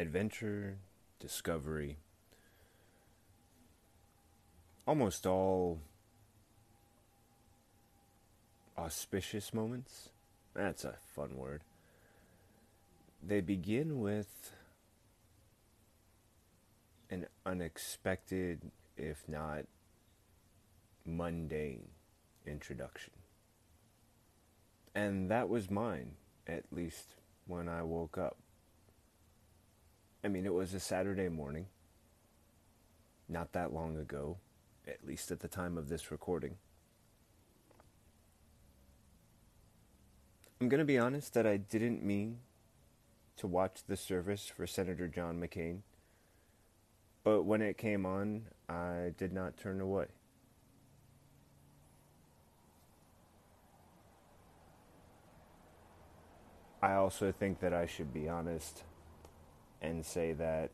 adventure, discovery, almost all auspicious moments. That's a fun word. They begin with an unexpected, if not mundane, introduction. And that was mine, at least when I woke up. I mean, it was a Saturday morning, not that long ago, at least at the time of this recording. I'm going to be honest that I didn't mean to watch the service for Senator John McCain, but when it came on, I did not turn away. I also think that I should be honest and say that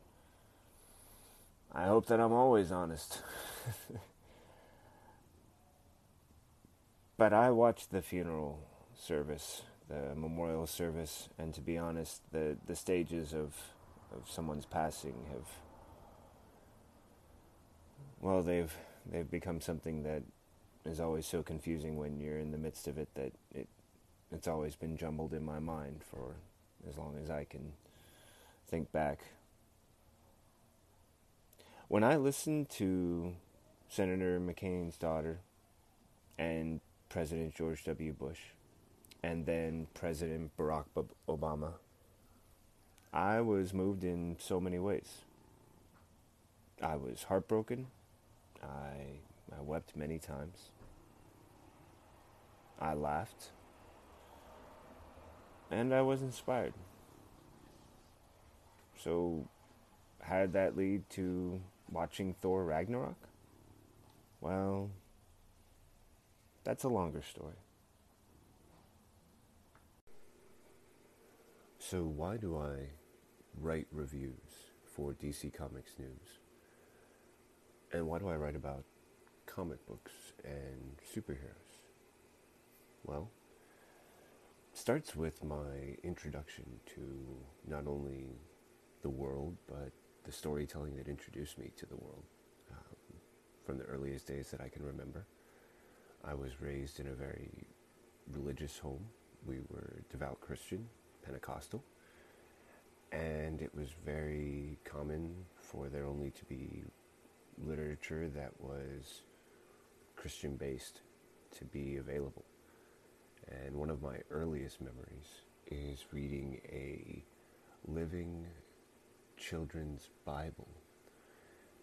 I hope that I'm always honest. but I watched the funeral service, the memorial service, and to be honest, the, the stages of, of someone's passing have well they've they've become something that is always so confusing when you're in the midst of it that it it's always been jumbled in my mind for as long as I can think back. When I listened to Senator McCain's daughter and President George W. Bush and then President Barack Obama, I was moved in so many ways. I was heartbroken. I I wept many times. I laughed and I was inspired. So, how did that lead to watching Thor Ragnarok? Well, that's a longer story. So, why do I write reviews for DC Comics News? And why do I write about comic books and superheroes? Well, it starts with my introduction to not only the world, but the storytelling that introduced me to the world um, from the earliest days that I can remember. I was raised in a very religious home. We were devout Christian, Pentecostal, and it was very common for there only to be literature that was Christian based to be available. And one of my earliest memories is reading a living children's Bible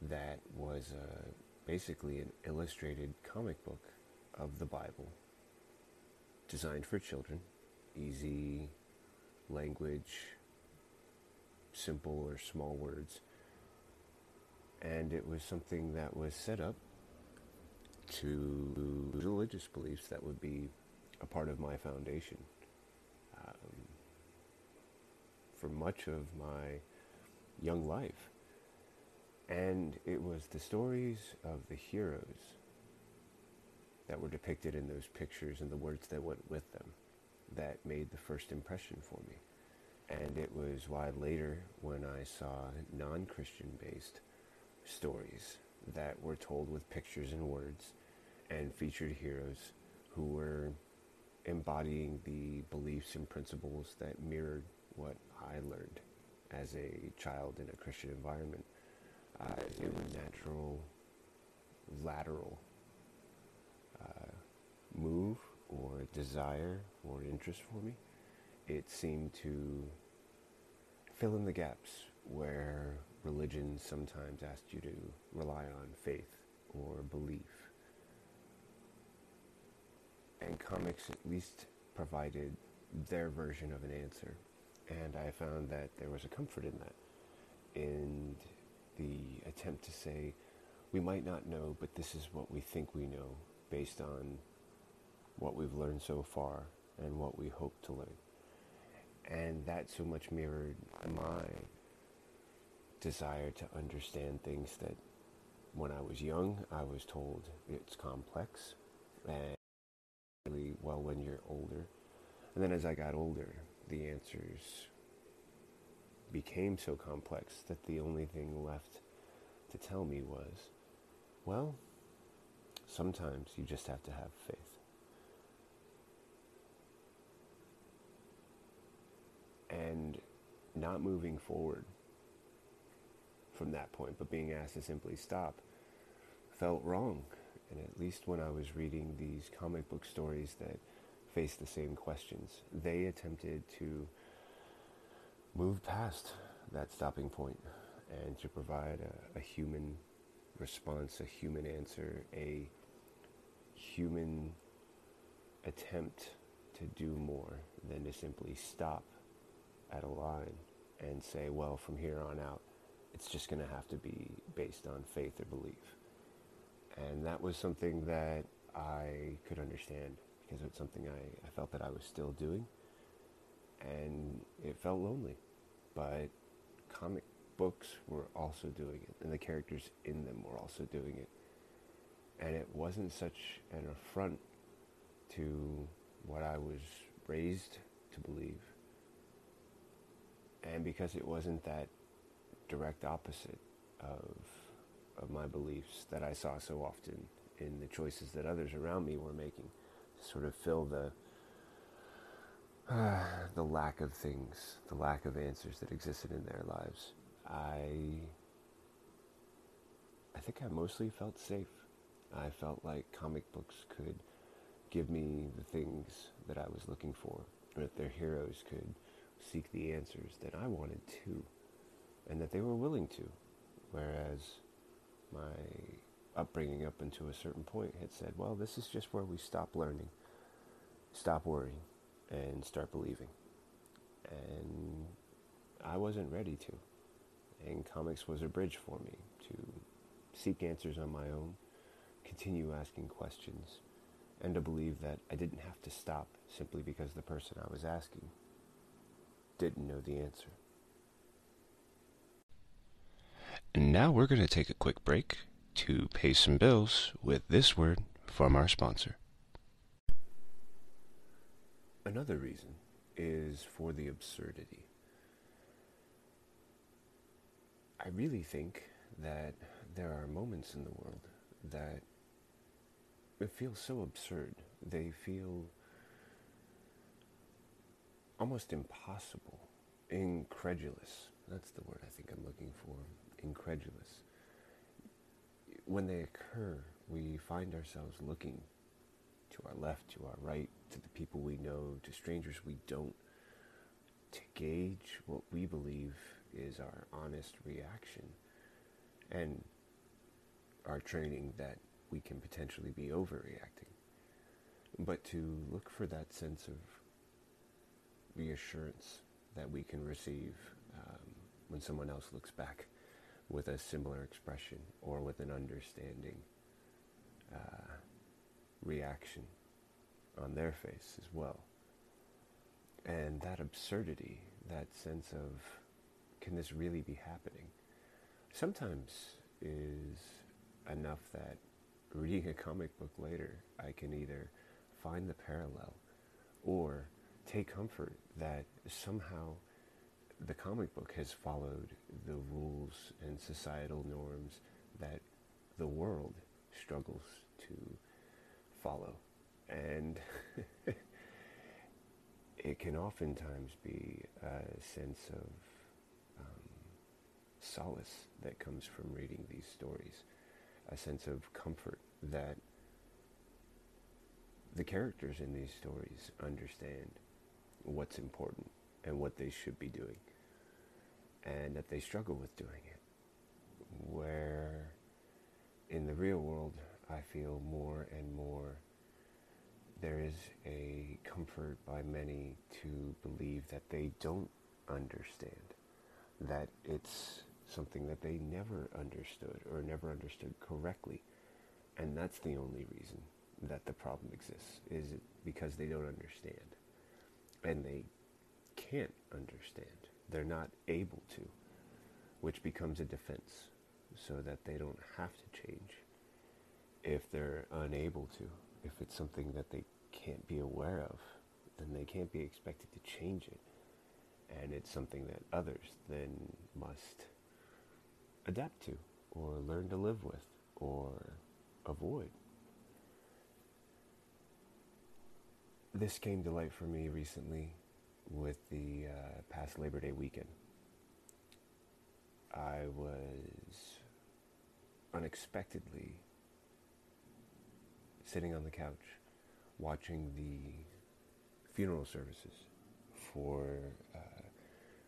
that was uh, basically an illustrated comic book of the Bible designed for children, easy language, simple or small words. And it was something that was set up to religious beliefs that would be a part of my foundation. Um, for much of my young life. And it was the stories of the heroes that were depicted in those pictures and the words that went with them that made the first impression for me. And it was why later, when I saw non Christian based stories that were told with pictures and words and featured heroes who were embodying the beliefs and principles that mirrored what I learned as a child in a Christian environment. Uh, it was natural, lateral uh, move or desire or interest for me. It seemed to fill in the gaps where religion sometimes asked you to rely on faith or belief and comics at least provided their version of an answer. And I found that there was a comfort in that, in the attempt to say, we might not know, but this is what we think we know based on what we've learned so far and what we hope to learn. And that so much mirrored my desire to understand things that when I was young, I was told it's complex and really well when you're older. And then as I got older, the answers became so complex that the only thing left to tell me was, well, sometimes you just have to have faith. And not moving forward from that point, but being asked to simply stop, felt wrong. And at least when I was reading these comic book stories that face the same questions, they attempted to move past that stopping point and to provide a, a human response, a human answer, a human attempt to do more than to simply stop at a line and say, well, from here on out, it's just going to have to be based on faith or belief. And that was something that I could understand because it's something I, I felt that I was still doing. And it felt lonely. But comic books were also doing it, and the characters in them were also doing it. And it wasn't such an affront to what I was raised to believe. And because it wasn't that direct opposite of, of my beliefs that I saw so often in the choices that others around me were making sort of fill the uh, the lack of things, the lack of answers that existed in their lives. I I think I mostly felt safe. I felt like comic books could give me the things that I was looking for, or that their heroes could seek the answers that I wanted to, and that they were willing to. Whereas my upbringing up until a certain point had said, well, this is just where we stop learning, stop worrying, and start believing. And I wasn't ready to and comics was a bridge for me to seek answers on my own, continue asking questions, and to believe that I didn't have to stop simply because the person I was asking didn't know the answer. And now we're going to take a quick break to pay some bills with this word from our sponsor. Another reason is for the absurdity. I really think that there are moments in the world that it feels so absurd. They feel almost impossible, incredulous. That's the word I think I'm looking for. Incredulous. When they occur, we find ourselves looking to our left, to our right, to the people we know, to strangers we don't, to gauge what we believe is our honest reaction and our training that we can potentially be overreacting. But to look for that sense of reassurance that we can receive um, when someone else looks back with a similar expression or with an understanding uh, reaction on their face as well. And that absurdity, that sense of can this really be happening? Sometimes is enough that reading a comic book later, I can either find the parallel or take comfort that somehow the comic book has followed the rules and societal norms that the world struggles to follow. And it can oftentimes be a sense of um, solace that comes from reading these stories, a sense of comfort that the characters in these stories understand what's important and what they should be doing, and that they struggle with doing it. Where in the real world, I feel more and more there is a comfort by many to believe that they don't understand, that it's something that they never understood or never understood correctly. And that's the only reason that the problem exists, is because they don't understand. And they can't understand. They're not able to, which becomes a defense so that they don't have to change if they're unable to. If it's something that they can't be aware of, then they can't be expected to change it. and it's something that others then must adapt to or learn to live with or avoid. This came to light for me recently with the uh, past Labor Day weekend. I was unexpectedly sitting on the couch watching the funeral services for uh,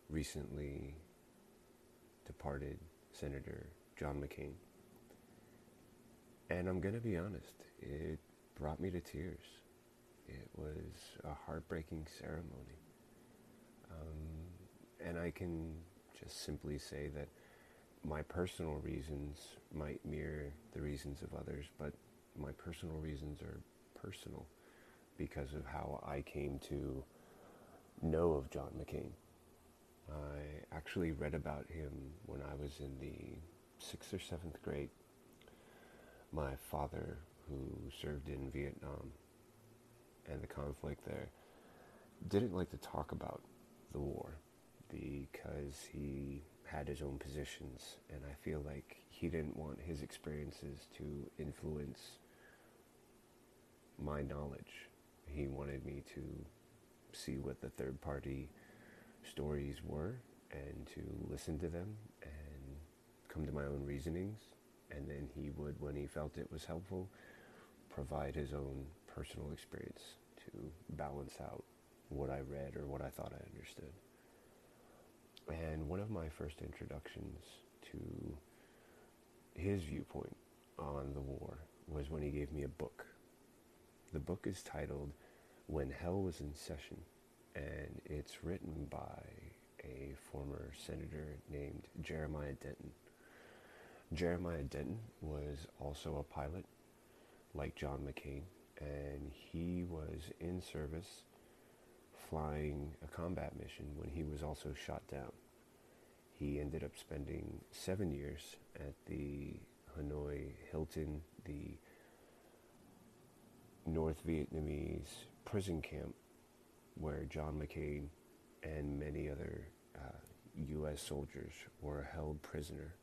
recently departed Senator John McCain. And I'm going to be honest, it brought me to tears. It was a heartbreaking ceremony. Um, and I can just simply say that my personal reasons might mirror the reasons of others, but my personal reasons are personal because of how I came to know of John McCain. I actually read about him when I was in the sixth or seventh grade. My father, who served in Vietnam and the conflict there, didn't like to talk about the war because he had his own positions, and I feel like he didn't want his experiences to influence my knowledge. He wanted me to see what the third party stories were and to listen to them and come to my own reasonings. And then he would, when he felt it was helpful, provide his own personal experience to balance out what I read or what I thought I understood. And one of my first introductions to his viewpoint on the war was when he gave me a book. The book is titled When Hell Was in Session, and it's written by a former senator named Jeremiah Denton. Jeremiah Denton was also a pilot, like John McCain, and he was in service flying a combat mission when he was also shot down. He ended up spending seven years at the Hanoi Hilton, the North Vietnamese prison camp where John McCain and many other uh, U.S. soldiers were held prisoner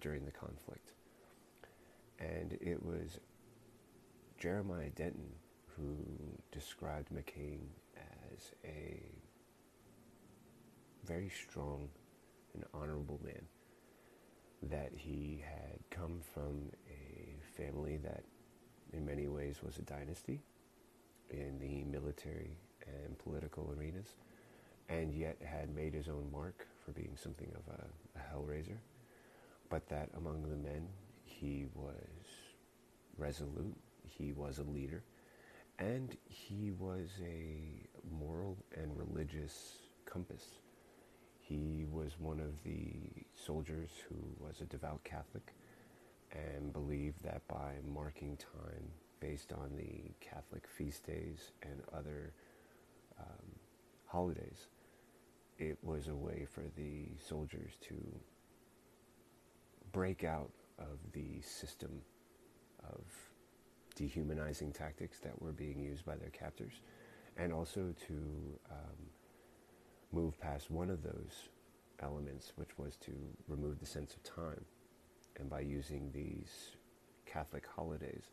during the conflict. And it was Jeremiah Denton who described McCain a very strong and honorable man. That he had come from a family that, in many ways, was a dynasty in the military and political arenas, and yet had made his own mark for being something of a, a hellraiser. But that among the men, he was resolute, he was a leader, and he was a moral and religious compass. He was one of the soldiers who was a devout Catholic and believed that by marking time based on the Catholic feast days and other um, holidays, it was a way for the soldiers to break out of the system of dehumanizing tactics that were being used by their captors, and also to um, move past one of those elements, which was to remove the sense of time. And by using these Catholic holidays,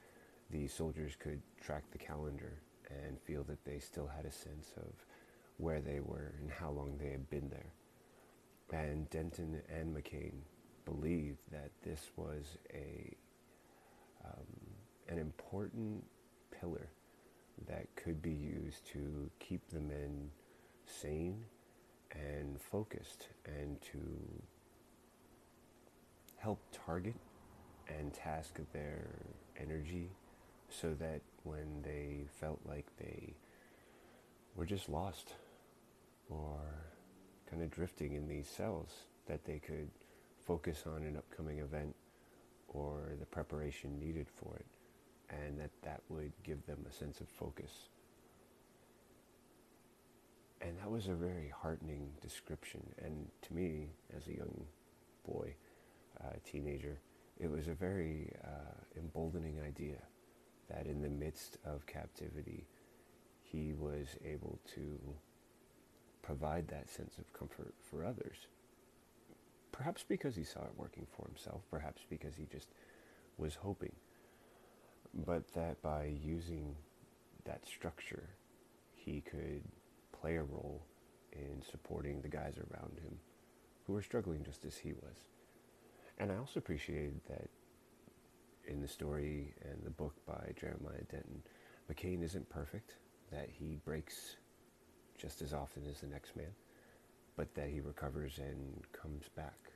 the soldiers could track the calendar and feel that they still had a sense of where they were and how long they had been there. And Denton and McCain believed that this was a um, an important pillar that could be used to keep the men sane and focused and to help target and task their energy so that when they felt like they were just lost or kind of drifting in these cells that they could focus on an upcoming event or the preparation needed for it and that that would give them a sense of focus. And that was a very heartening description. And to me, as a young boy, uh, teenager, it was a very uh, emboldening idea that in the midst of captivity, he was able to provide that sense of comfort for others. Perhaps because he saw it working for himself, perhaps because he just was hoping. But that by using that structure, he could play a role in supporting the guys around him who were struggling just as he was. And I also appreciated that in the story and the book by Jeremiah Denton, McCain isn't perfect, that he breaks just as often as the next man, but that he recovers and comes back.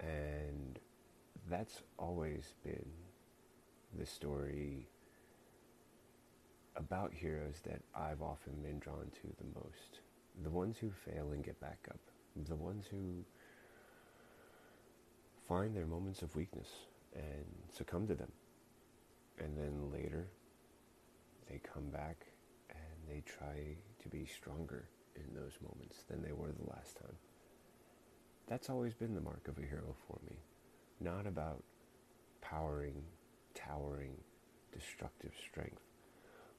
And that's always been the story about heroes that I've often been drawn to the most. The ones who fail and get back up. The ones who find their moments of weakness and succumb to them. And then later, they come back and they try to be stronger in those moments than they were the last time. That's always been the mark of a hero for me. Not about powering, towering, destructive strength,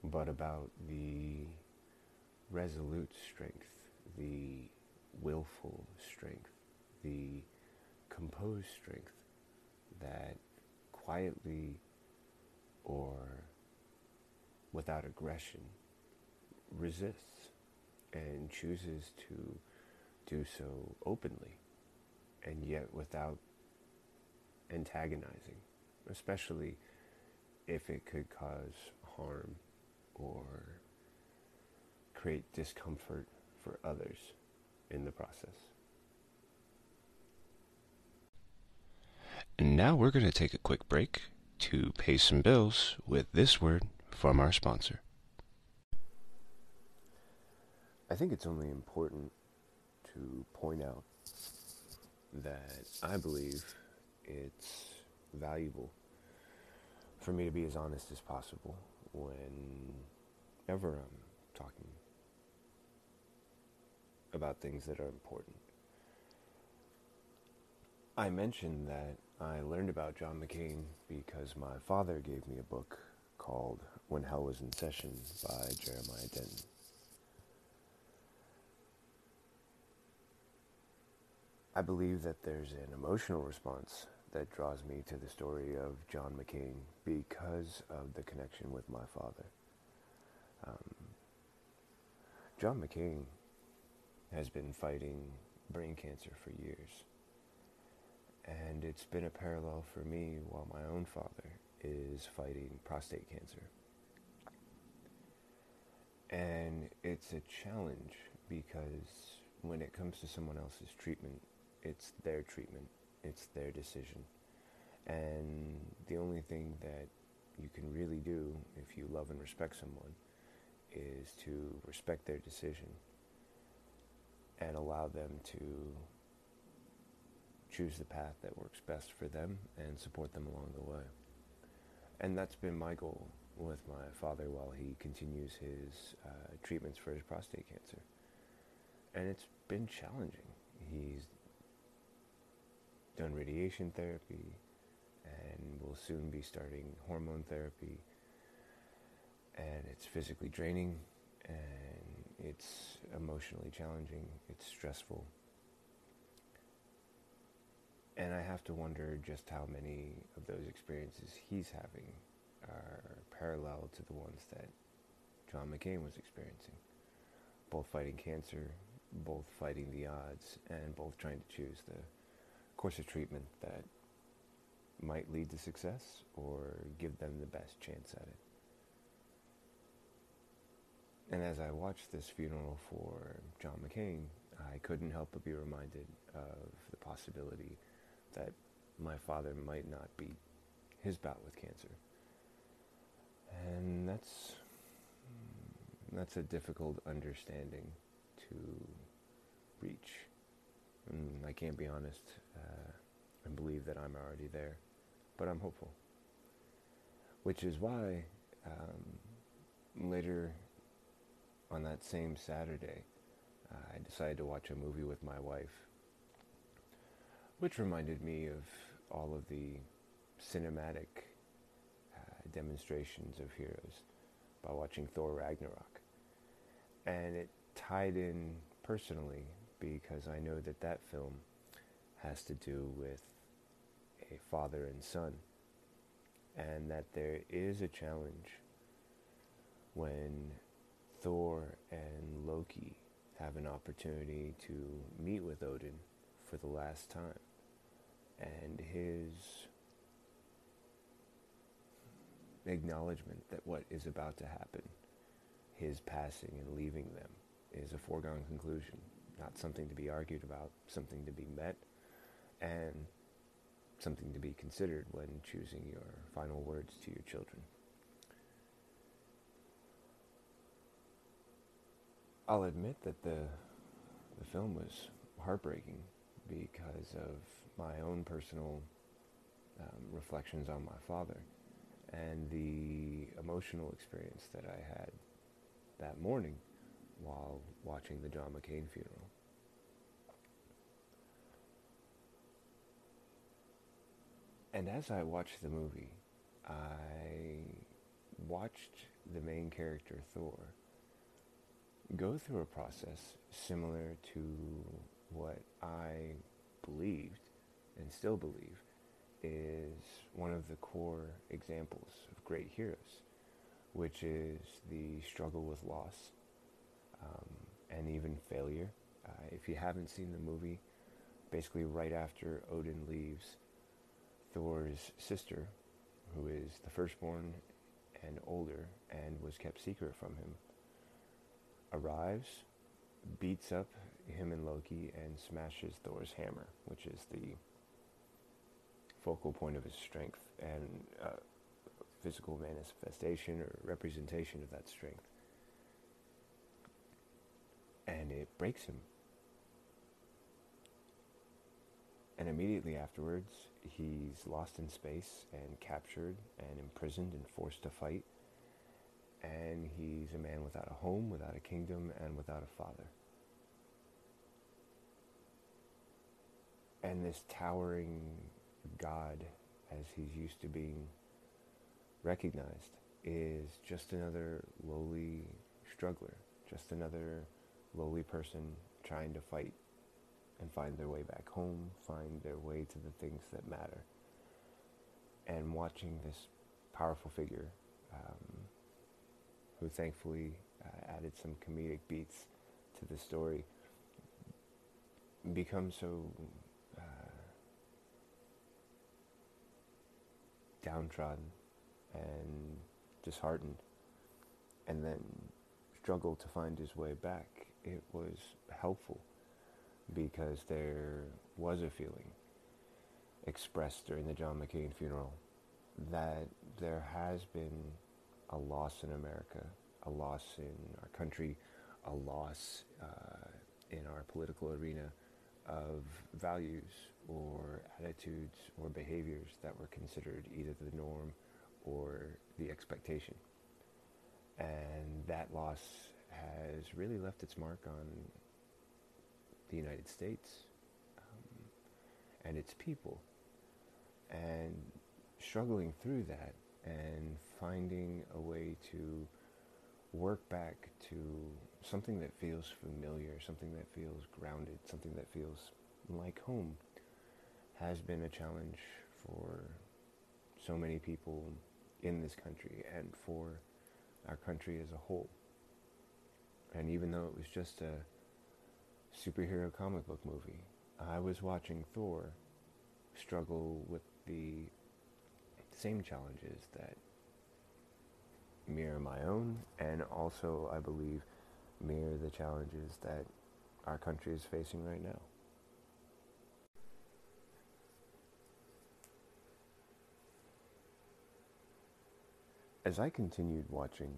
but about the resolute strength, the willful strength, the composed strength that quietly or without aggression resists and chooses to do so openly and yet without antagonizing, especially if it could cause harm or create discomfort for others in the process. And now we're going to take a quick break to pay some bills with this word from our sponsor. I think it's only important to point out that I believe it's valuable for me to be as honest as possible whenever I'm talking about things that are important. I mentioned that I learned about John McCain because my father gave me a book called When Hell Was in Session by Jeremiah Denton. I believe that there's an emotional response that draws me to the story of John McCain because of the connection with my father. Um, John McCain has been fighting brain cancer for years. And it's been a parallel for me while my own father is fighting prostate cancer. And it's a challenge because when it comes to someone else's treatment, it's their treatment, it's their decision. And the only thing that you can really do if you love and respect someone is to respect their decision and allow them to choose the path that works best for them and support them along the way. And that's been my goal with my father while he continues his uh, treatments for his prostate cancer. And it's been challenging. He's done radiation therapy and will soon be starting hormone therapy. And it's physically draining and it's emotionally challenging, it's stressful. And I have to wonder just how many of those experiences he's having are parallel to the ones that John McCain was experiencing. Both fighting cancer, both fighting the odds, and both trying to choose the course of treatment that might lead to success or give them the best chance at it. And as I watched this funeral for John McCain, I couldn't help but be reminded of the possibility that my father might not beat his bout with cancer. And that's that's a difficult understanding to reach. And I can't be honest uh, and believe that I'm already there, but I'm hopeful. Which is why um, later on that same Saturday, uh, I decided to watch a movie with my wife, which reminded me of all of the cinematic uh, demonstrations of heroes by watching Thor Ragnarok. And it tied in personally because I know that that film has to do with a father and son, and that there is a challenge when Thor and Loki have an opportunity to meet with Odin for the last time, and his acknowledgement that what is about to happen, his passing and leaving them, is a foregone conclusion, not something to be argued about, something to be met, and something to be considered when choosing your final words to your children. I'll admit that the the film was heartbreaking because of my own personal um, reflections on my father and the emotional experience that I had that morning while watching the John McCain funeral. And as I watched the movie, I watched the main character, Thor, go through a process similar to what I believed and still believe is one of the core examples of great heroes, which is the struggle with loss um, and even failure. Uh, if you haven't seen the movie, basically right after Odin leaves, Thor's sister, who is the firstborn and older and was kept secret from him, arrives, beats up him and Loki, and smashes Thor's hammer, which is the focal point of his strength and uh, physical manifestation or representation of that strength. And it breaks him. And immediately afterwards, he's lost in space and captured and imprisoned and forced to fight. And he's a man without a home, without a kingdom, and without a father. And this towering God, as he's used to being recognized, is just another lowly struggler, just another lowly person trying to fight and find their way back home, find their way to the things that matter. And watching this powerful figure, um, who thankfully uh, added some comedic beats to the story, become so uh, downtrodden and disheartened, and then struggle to find his way back. It was helpful because there was a feeling expressed during the John McCain funeral that there has been a loss in America, a loss in our country, a loss uh, in our political arena of values or attitudes or behaviors that were considered either the norm or the expectation. And that loss has really left its mark on the United States um, and its people. And struggling through that and finding a way to work back to something that feels familiar, something that feels grounded, something that feels like home has been a challenge for so many people in this country and for our country as a whole. And even though it was just a superhero comic book movie, I was watching Thor struggle with the same challenges that mirror my own and also, I believe, mirror the challenges that our country is facing right now. As I continued watching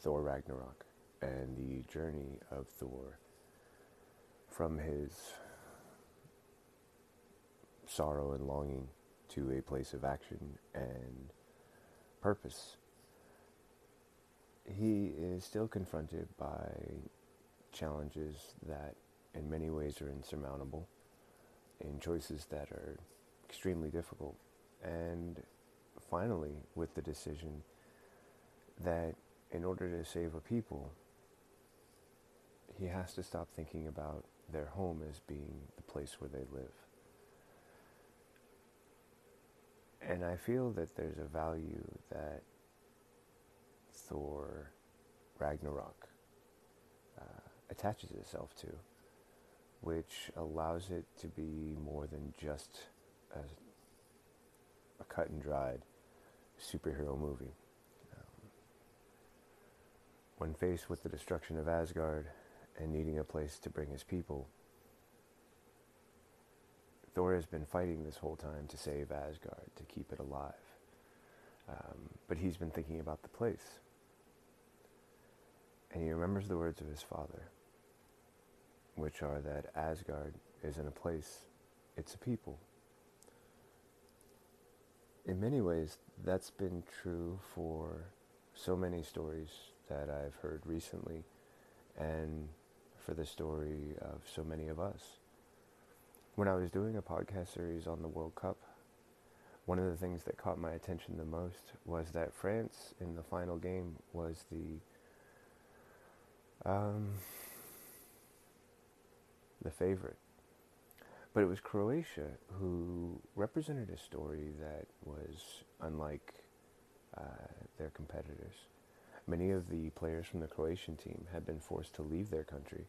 Thor Ragnarok and the journey of Thor from his sorrow and longing to a place of action and purpose, he is still confronted by challenges that in many ways are insurmountable, in choices that are extremely difficult, and finally with the decision that in order to save a people, he has to stop thinking about their home as being the place where they live. And I feel that there's a value that Thor Ragnarok uh, attaches itself to, which allows it to be more than just a, a cut and dried superhero movie. Um, when faced with the destruction of Asgard and needing a place to bring his people, Thor has been fighting this whole time to save Asgard, to keep it alive. Um, but he's been thinking about the place. And he remembers the words of his father, which are that Asgard isn't a place, it's a people. In many ways, that's been true for so many stories that I've heard recently, and for the story of so many of us. When I was doing a podcast series on the World Cup, one of the things that caught my attention the most was that France in the final game was the um, the favorite. But it was Croatia who represented a story that was unlike uh, their competitors. Many of the players from the Croatian team had been forced to leave their country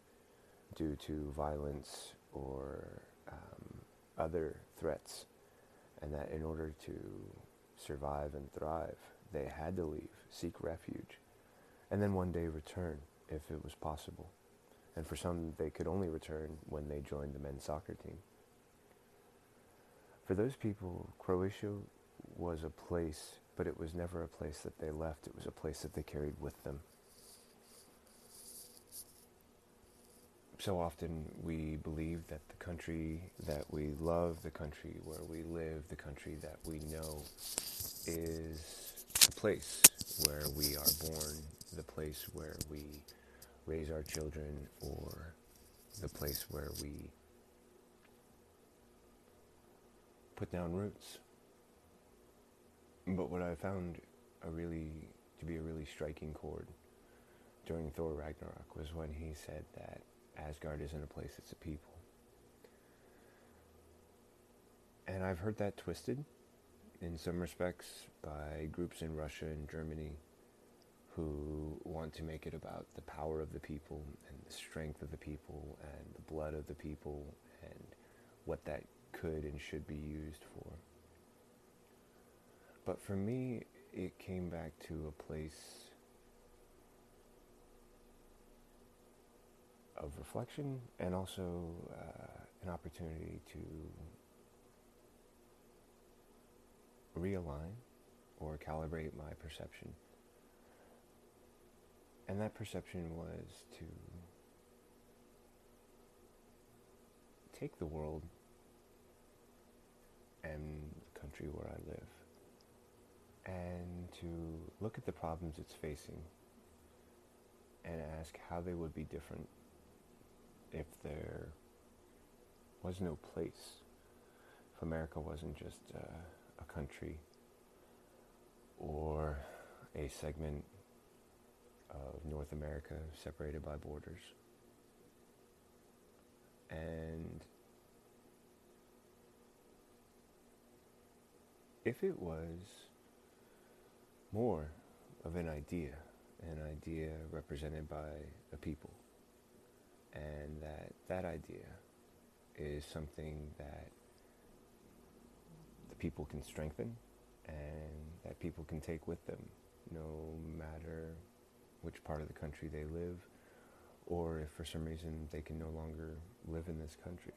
due to violence or um, other threats, and that in order to survive and thrive, they had to leave, seek refuge, and then one day return if it was possible. And for some, they could only return when they joined the men's soccer team. For those people, Croatia was a place, but it was never a place that they left. It was a place that they carried with them. So often we believe that the country that we love, the country where we live, the country that we know is the place where we are born, the place where we raise our children or the place where we put down roots. But what I found a really to be a really striking chord during Thor Ragnarok was when he said that Asgard isn't a place, it's a people. And I've heard that twisted in some respects by groups in Russia and Germany who want to make it about the power of the people and the strength of the people and the blood of the people and what that could and should be used for. But for me, it came back to a place of reflection and also uh, an opportunity to realign or calibrate my perception. And that perception was to take the world and the country where I live and to look at the problems it's facing and ask how they would be different if there was no place, if America wasn't just uh, a country or a segment of North America separated by borders. And if it was more of an idea, an idea represented by a people, and that that idea is something that the people can strengthen and that people can take with them no matter which part of the country they live, or if for some reason they can no longer live in this country.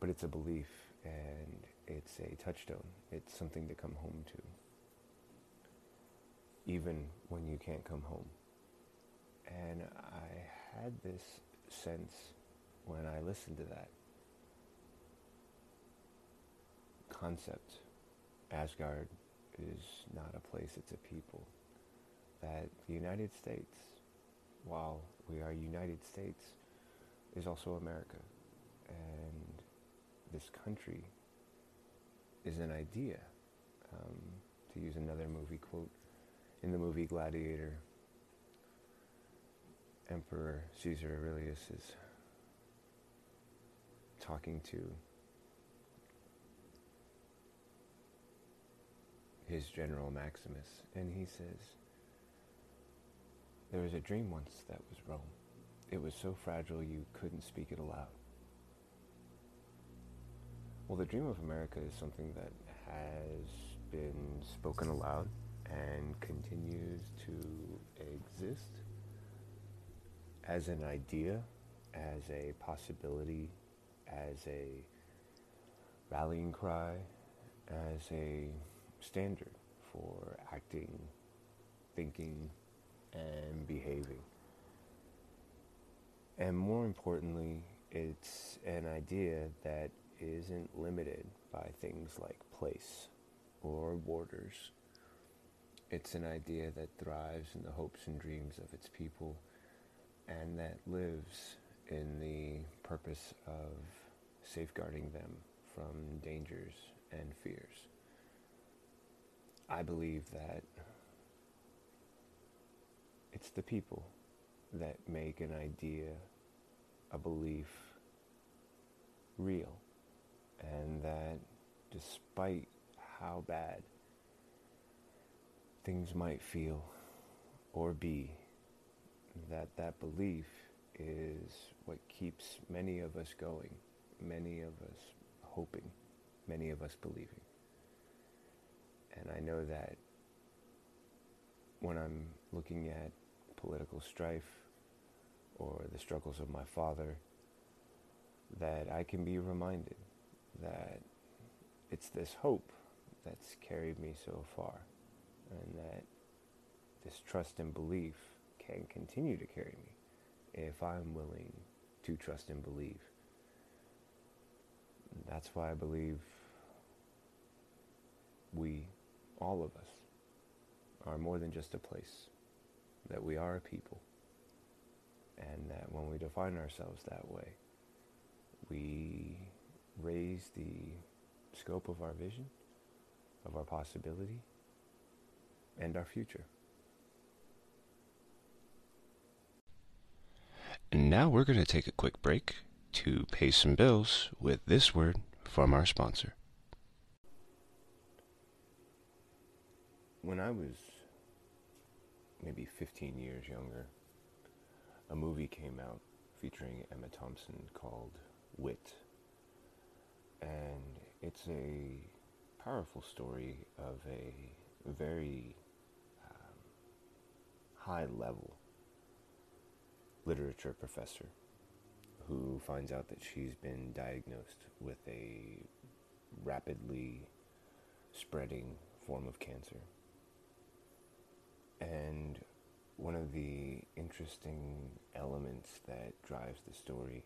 But it's a belief and it's a touchstone. It's something to come home to, even when you can't come home. And I had this sense when I listened to that concept Asgard is not a place, it's a people that the United States, while we are United States, is also America. And this country is an idea. Um, to use another movie quote, in the movie Gladiator, Emperor Caesar Aurelius is talking to his general Maximus, and he says, There was a dream once that was Rome. It was so fragile you couldn't speak it aloud. Well, the dream of America is something that has been spoken aloud and continues to exist as an idea, as a possibility, as a rallying cry, as a standard for acting, thinking, and behaving. And more importantly, it's an idea that isn't limited by things like place or borders. It's an idea that thrives in the hopes and dreams of its people and that lives in the purpose of safeguarding them from dangers and fears. I believe that it's the people that make an idea, a belief, real. And that despite how bad things might feel or be, that that belief is what keeps many of us going, many of us hoping, many of us believing. And I know that when I'm looking at political strife or the struggles of my father, that I can be reminded that it's this hope that's carried me so far, and that this trust and belief can continue to carry me if I'm willing to trust and believe. That's why I believe we, all of us, are more than just a place, that we are a people, and that when we define ourselves that way, we raise the scope of our vision, of our possibility, and our future. And now we're going to take a quick break to pay some bills with this word from our sponsor. When I was maybe 15 years younger, a movie came out featuring Emma Thompson called Wit. And it's a powerful story of a very high level literature professor who finds out that she's been diagnosed with a rapidly spreading form of cancer. And one of the interesting elements that drives the story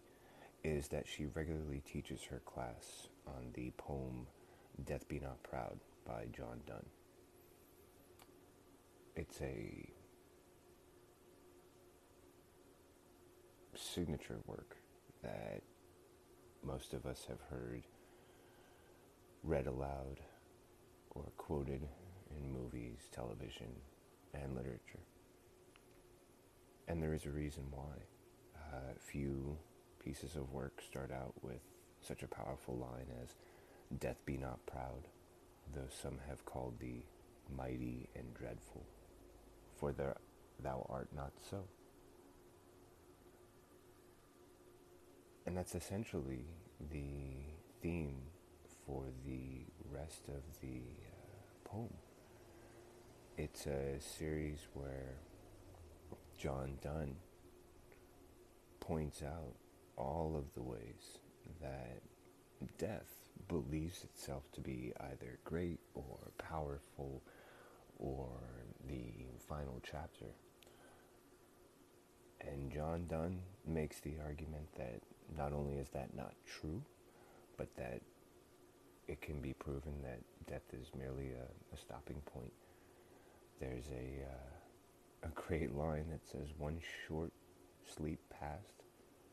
is that she regularly teaches her class on the poem Death Be Not Proud by John Donne. It's a signature work that most of us have heard read aloud or quoted in movies, television, and literature. And there is a reason why. Uh, few pieces of work start out with such a powerful line as, Death be not proud, though some have called thee mighty and dreadful, for thou art not so. And that's essentially the theme for the rest of the uh, poem. It's a series where John Donne points out all of the ways that death believes itself to be either great or powerful or the final chapter. And John Donne makes the argument that not only is that not true, but that it can be proven that death is merely a, a stopping point. There's a, uh, a great line that says, One short sleep past,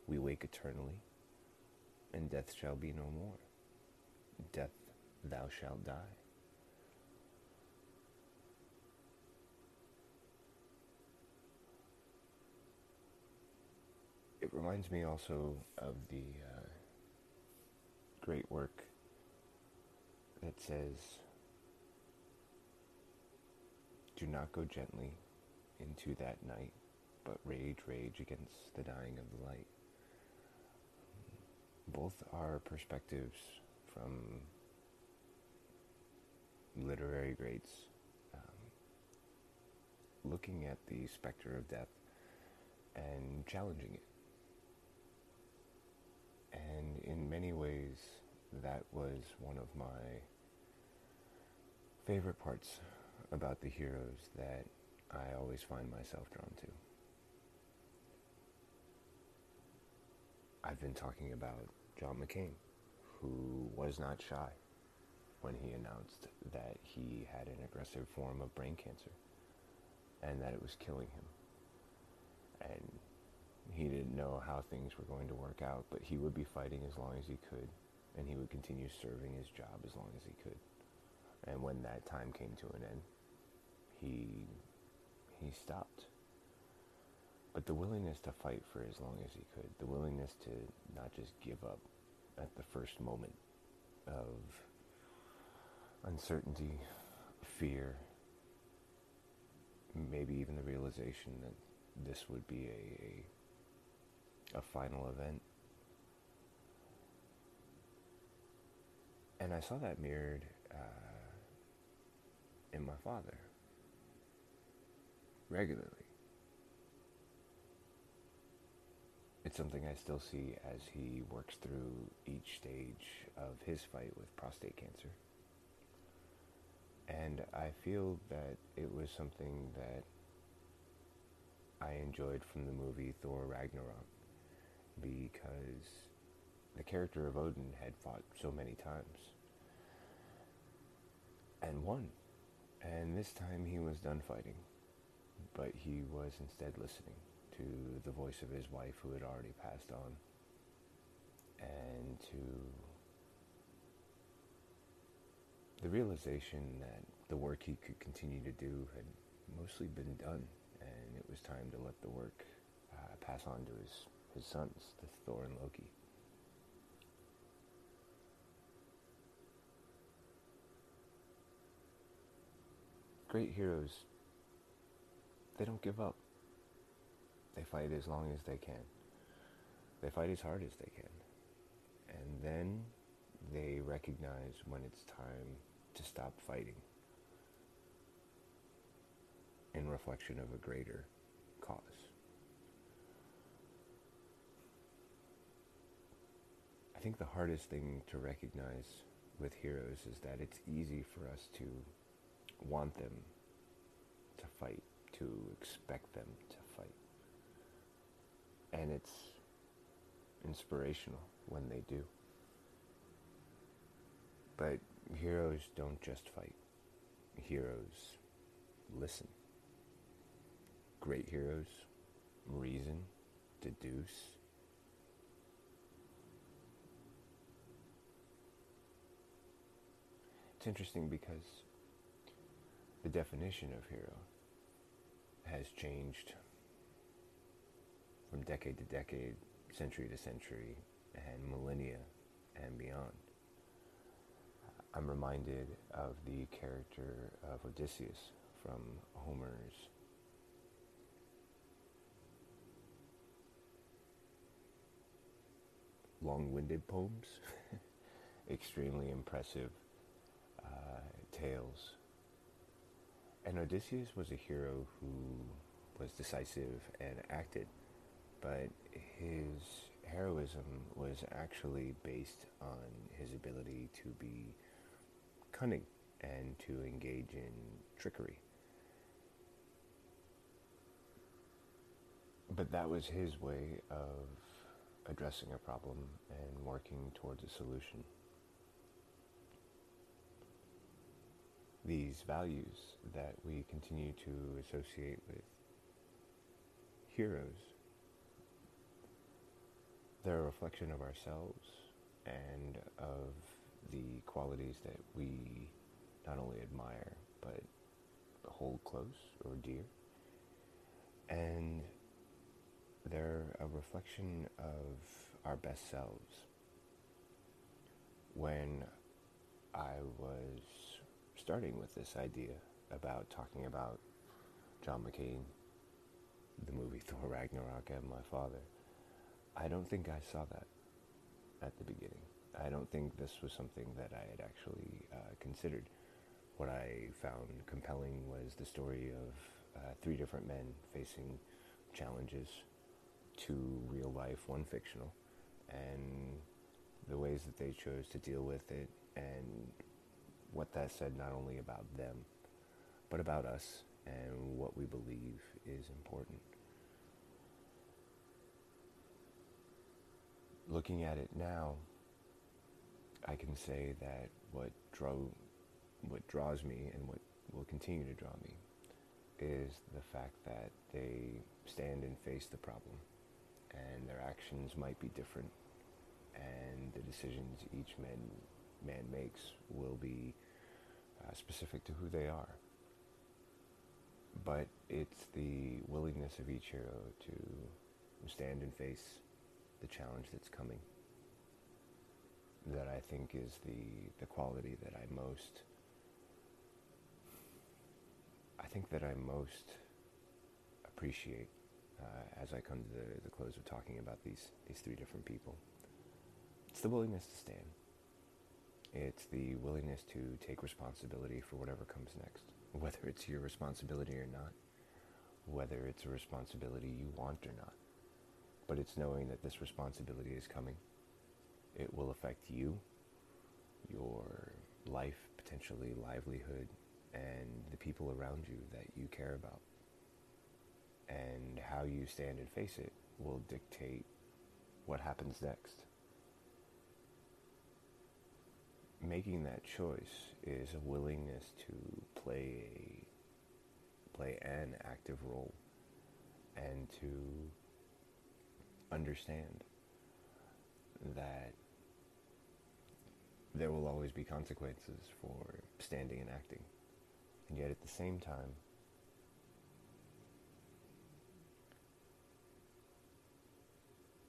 we wake eternally, and death shall be no more. Death, thou shalt die. Reminds me also of the uh, great work that says, Do not go gently into that night, but rage, rage against the dying of the light. Both are perspectives from literary greats um, looking at the specter of death and challenging it. And in many ways, that was one of my favorite parts about the heroes that I always find myself drawn to. I've been talking about John McCain, who was not shy when he announced that he had an aggressive form of brain cancer and that it was killing him. And he didn't know how things were going to work out, but he would be fighting as long as he could, and he would continue serving his job as long as he could. And when that time came to an end, he he stopped. But the willingness to fight for as long as he could, the willingness to not just give up at the first moment of uncertainty, fear, maybe even the realization that this would be a, a, a final event. And I saw that mirrored uh, in my father regularly. It's something I still see as he works through each stage of his fight with prostate cancer. And I feel that it was something that I enjoyed from the movie Thor Ragnarok because the character of Odin had fought so many times and won. And this time he was done fighting, but he was instead listening to the voice of his wife who had already passed on and to the realization that the work he could continue to do had mostly been done, and it was time to let the work uh, pass on to his, his sons, the Thor and Loki. Great heroes, they don't give up. They fight as long as they can. They fight as hard as they can. And then they recognize when it's time to stop fighting in reflection of a greater cause. I think the hardest thing to recognize with heroes is that it's easy for us to want them to fight, to expect them to fight. And it's inspirational when they do. But heroes don't just fight. Heroes listen. Great heroes reason, deduce. It's interesting because the definition of hero has changed from decade to decade, century to century, and millennia and beyond. I'm reminded of the character of Odysseus from Homer's long-winded poems, extremely impressive tales. And Odysseus was a hero who was decisive and acted, but his heroism was actually based on his ability to be cunning and to engage in trickery. But that was his way of addressing a problem and working towards a solution. These values that we continue to associate with heroes, they're a reflection of ourselves and of the qualities that we not only admire but hold close or dear. And they're a reflection of our best selves. When I was starting with this idea about talking about John McCain, the movie Thor Ragnarok, and my father, I don't think I saw that at the beginning. I don't think this was something that I had actually uh, considered. What I found compelling was the story of uh, three different men facing challenges, two real life, one fictional, and the ways that they chose to deal with it, and what that said not only about them, but about us and what we believe is important. Looking at it now, I can say that what drove, what draws me and what will continue to draw me is the fact that they stand and face the problem and their actions might be different and the decisions each man, man makes will be uh, specific to who they are. But it's the willingness of each hero to stand and face the challenge that's coming that I think is the, the quality that I most I think that I most appreciate uh, as I come to the, the close of talking about these these three different people. It's the willingness to stand. It's the willingness to take responsibility for whatever comes next, whether it's your responsibility or not, whether it's a responsibility you want or not. But it's knowing that this responsibility is coming. It will affect you, your life, potentially livelihood, and the people around you that you care about. And how you stand and face it will dictate what happens next. Making that choice is a willingness to play a play an active role and to understand that there will always be consequences for standing and acting. And yet at the same time,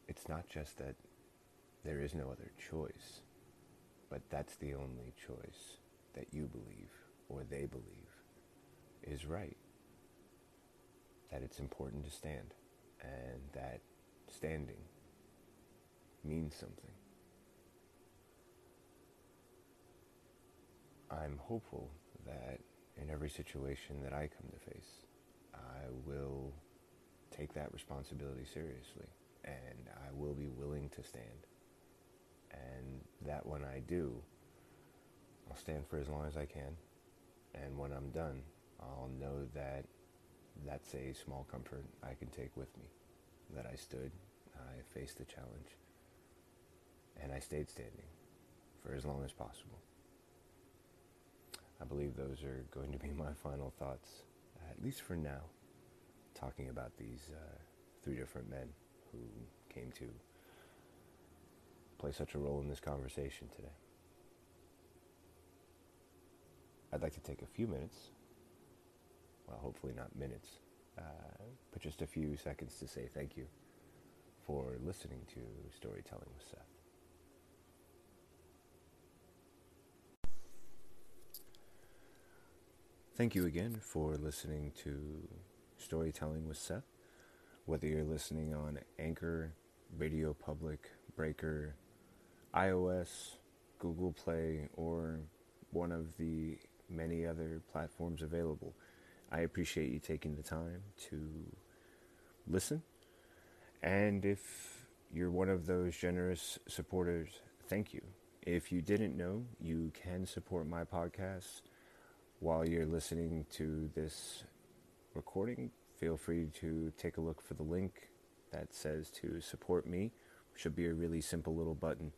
it's not just that there is no other choice, but that's the only choice that you believe or they believe is right. That it's important to stand and that standing means something. I'm hopeful that in every situation that I come to face, I will take that responsibility seriously and I will be willing to stand. And that when I do, I'll stand for as long as I can. And when I'm done, I'll know that that's a small comfort I can take with me. That I stood, I faced the challenge, and I stayed standing for as long as possible. I believe those are going to be my final thoughts, at least for now, talking about these uh, three different men who came to play such a role in this conversation today. I'd like to take a few minutes, well, hopefully not minutes, uh, but just a few seconds to say thank you for listening to Storytelling with Seth. Thank you again for listening to Storytelling with Seth. Whether you're listening on Anchor, Radio Public, Breaker, iOS, Google Play, or one of the many other platforms available, I appreciate you taking the time to listen. And if you're one of those generous supporters, thank you. If you didn't know, you can support my podcast while you're listening to this recording, feel free to take a look for the link that says to support me. Should be a really simple little button.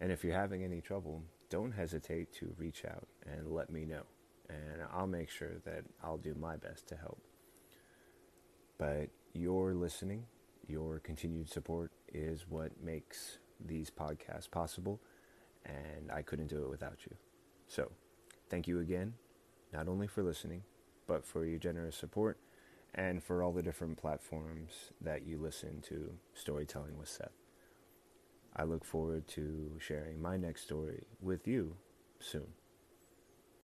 And if you're having any trouble, don't hesitate to reach out and let me know. And I'll make sure that I'll do my best to help. But your listening, your continued support is what makes these podcasts possible. And I couldn't do it without you. So, thank you again not only for listening, but for your generous support. and for all the different platforms that you listen to Storytelling with Seth. I look forward to sharing my next story with you soon.